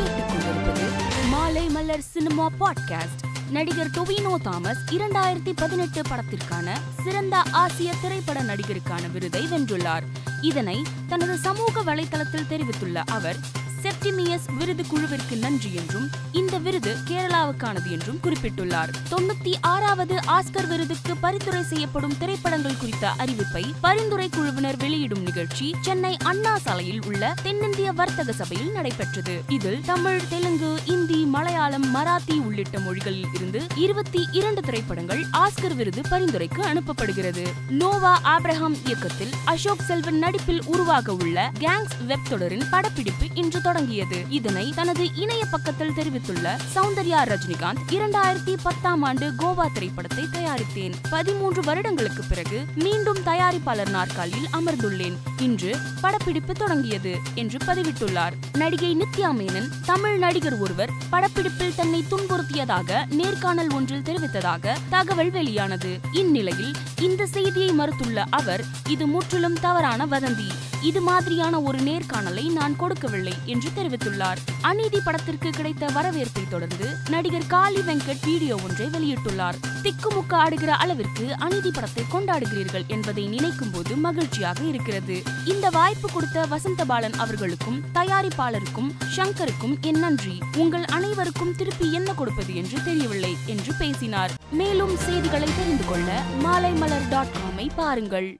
கேட்டுக்கொண்டிருப்பது மாலை மலர் cinema podcast. நடிகர் டொவினோ தாமஸ் இரண்டாயிரத்தி பதினெட்டு படத்திற்கான சிறந்த ஆசிய திரைப்பட நடிகருக்கான விருதை வென்றுள்ளார். இதனை தனது சமூக வலைதளத்தில் தெரிவித்துள்ள அவர் செப்டிமியஸ் விருது குழுவிற்கு நன்றி என்றும் இந்த விருது கேரளாவுக்கானது என்றும் குறிப்பிட்டுள்ளார். தொண்ணூத்தி ஆறாவது ஆஸ்கர் விருதுக்கு பரிந்துரை செய்யப்படும் திரைப்படங்கள் குறித்த அறிவிப்பை பரிந்துரை குழுவினர் வெளியிடும் நிகழ்ச்சி சென்னை அண்ணா சாலையில் உள்ள தென்னிந்திய வர்த்தக சபையில் நடைபெற்றது. இதில் தமிழ் தெலுங்கு இந்தி மலையாளம் மராத்தி உள்ளிட்ட மொழிகளில் இருந்து இருபத்தி இரண்டு திரைப்படங்கள் ஆஸ்கர் விருது பரிந்துரைக்கு அனுப்பப்படுகிறது. நோவா ஆப்ரஹாம் இயக்கத்தில் அசோக் செல்வன் நடிப்பில் உருவாக உள்ள கேங்ஸ் வெப் தொடரின் படப்பிடிப்பு இன்று தொடங்கியது. இதனை தனது இணைய பக்கத்தில் தெரிவித்துள்ள சௌந்தர்யா ரஜினிகாந்த் இரண்டாயிரத்தி பத்தாம் ஆண்டு கோவா திரைப்படத்தை தயாரித்தேன். பதிமூன்று வருடங்களுக்கு பிறகு மீண்டும் தயாரிப்பாளர் நாற்காலியில் அமர்ந்துள்ளேன். இன்று படப்பிடிப்பு தொடங்கியது என்று பதிவிட்டுள்ளார். நடிகை நித்யா மேனன் தமிழ் நடிகர் ஒருவர் படப்பிடிப்பில் தன்னை துன்புறுத்தியதாக நேர்காணல் ஒன்றில் தெரிவித்ததாக தகவல் வெளியானது. இந்நிலையில் இந்த செய்தியை மறுத்துள்ள அவர் இது முற்றிலும் தவறான வதந்தி. இது மாதிரியான ஒரு நேர்காணலை நான் கொடுக்கவில்லை என்று தெரிவித்துள்ளார். அநீதி படத்திற்கு கிடைத்த வரவேற்பை தொடர்ந்து நடிகர் காளி வெங்கட் வீடியோ ஒன்றை வெளியிட்டுள்ளார். திக்குமுக்க ஆடுகிற அளவிற்கு அநீதி படத்தை கொண்டாடுகிறீர்கள் என்பதை நினைக்கும் போது மகிழ்ச்சியாக இருக்கிறது. இந்த வாய்ப்பு கொடுத்த வசந்தபாலன் அவர்களுக்கும் தயாரிப்பாளருக்கும் ஷங்கருக்கும் என் நன்றி. உங்கள் அனைவருக்கும் திருப்பி என்ன கொடுப்பது என்று தெரியவில்லை என்று பேசினார். மேலும் செய்திகளை தெரிந்து கொள்ள மாலைமலர் டாட் காமை பாருங்கள்.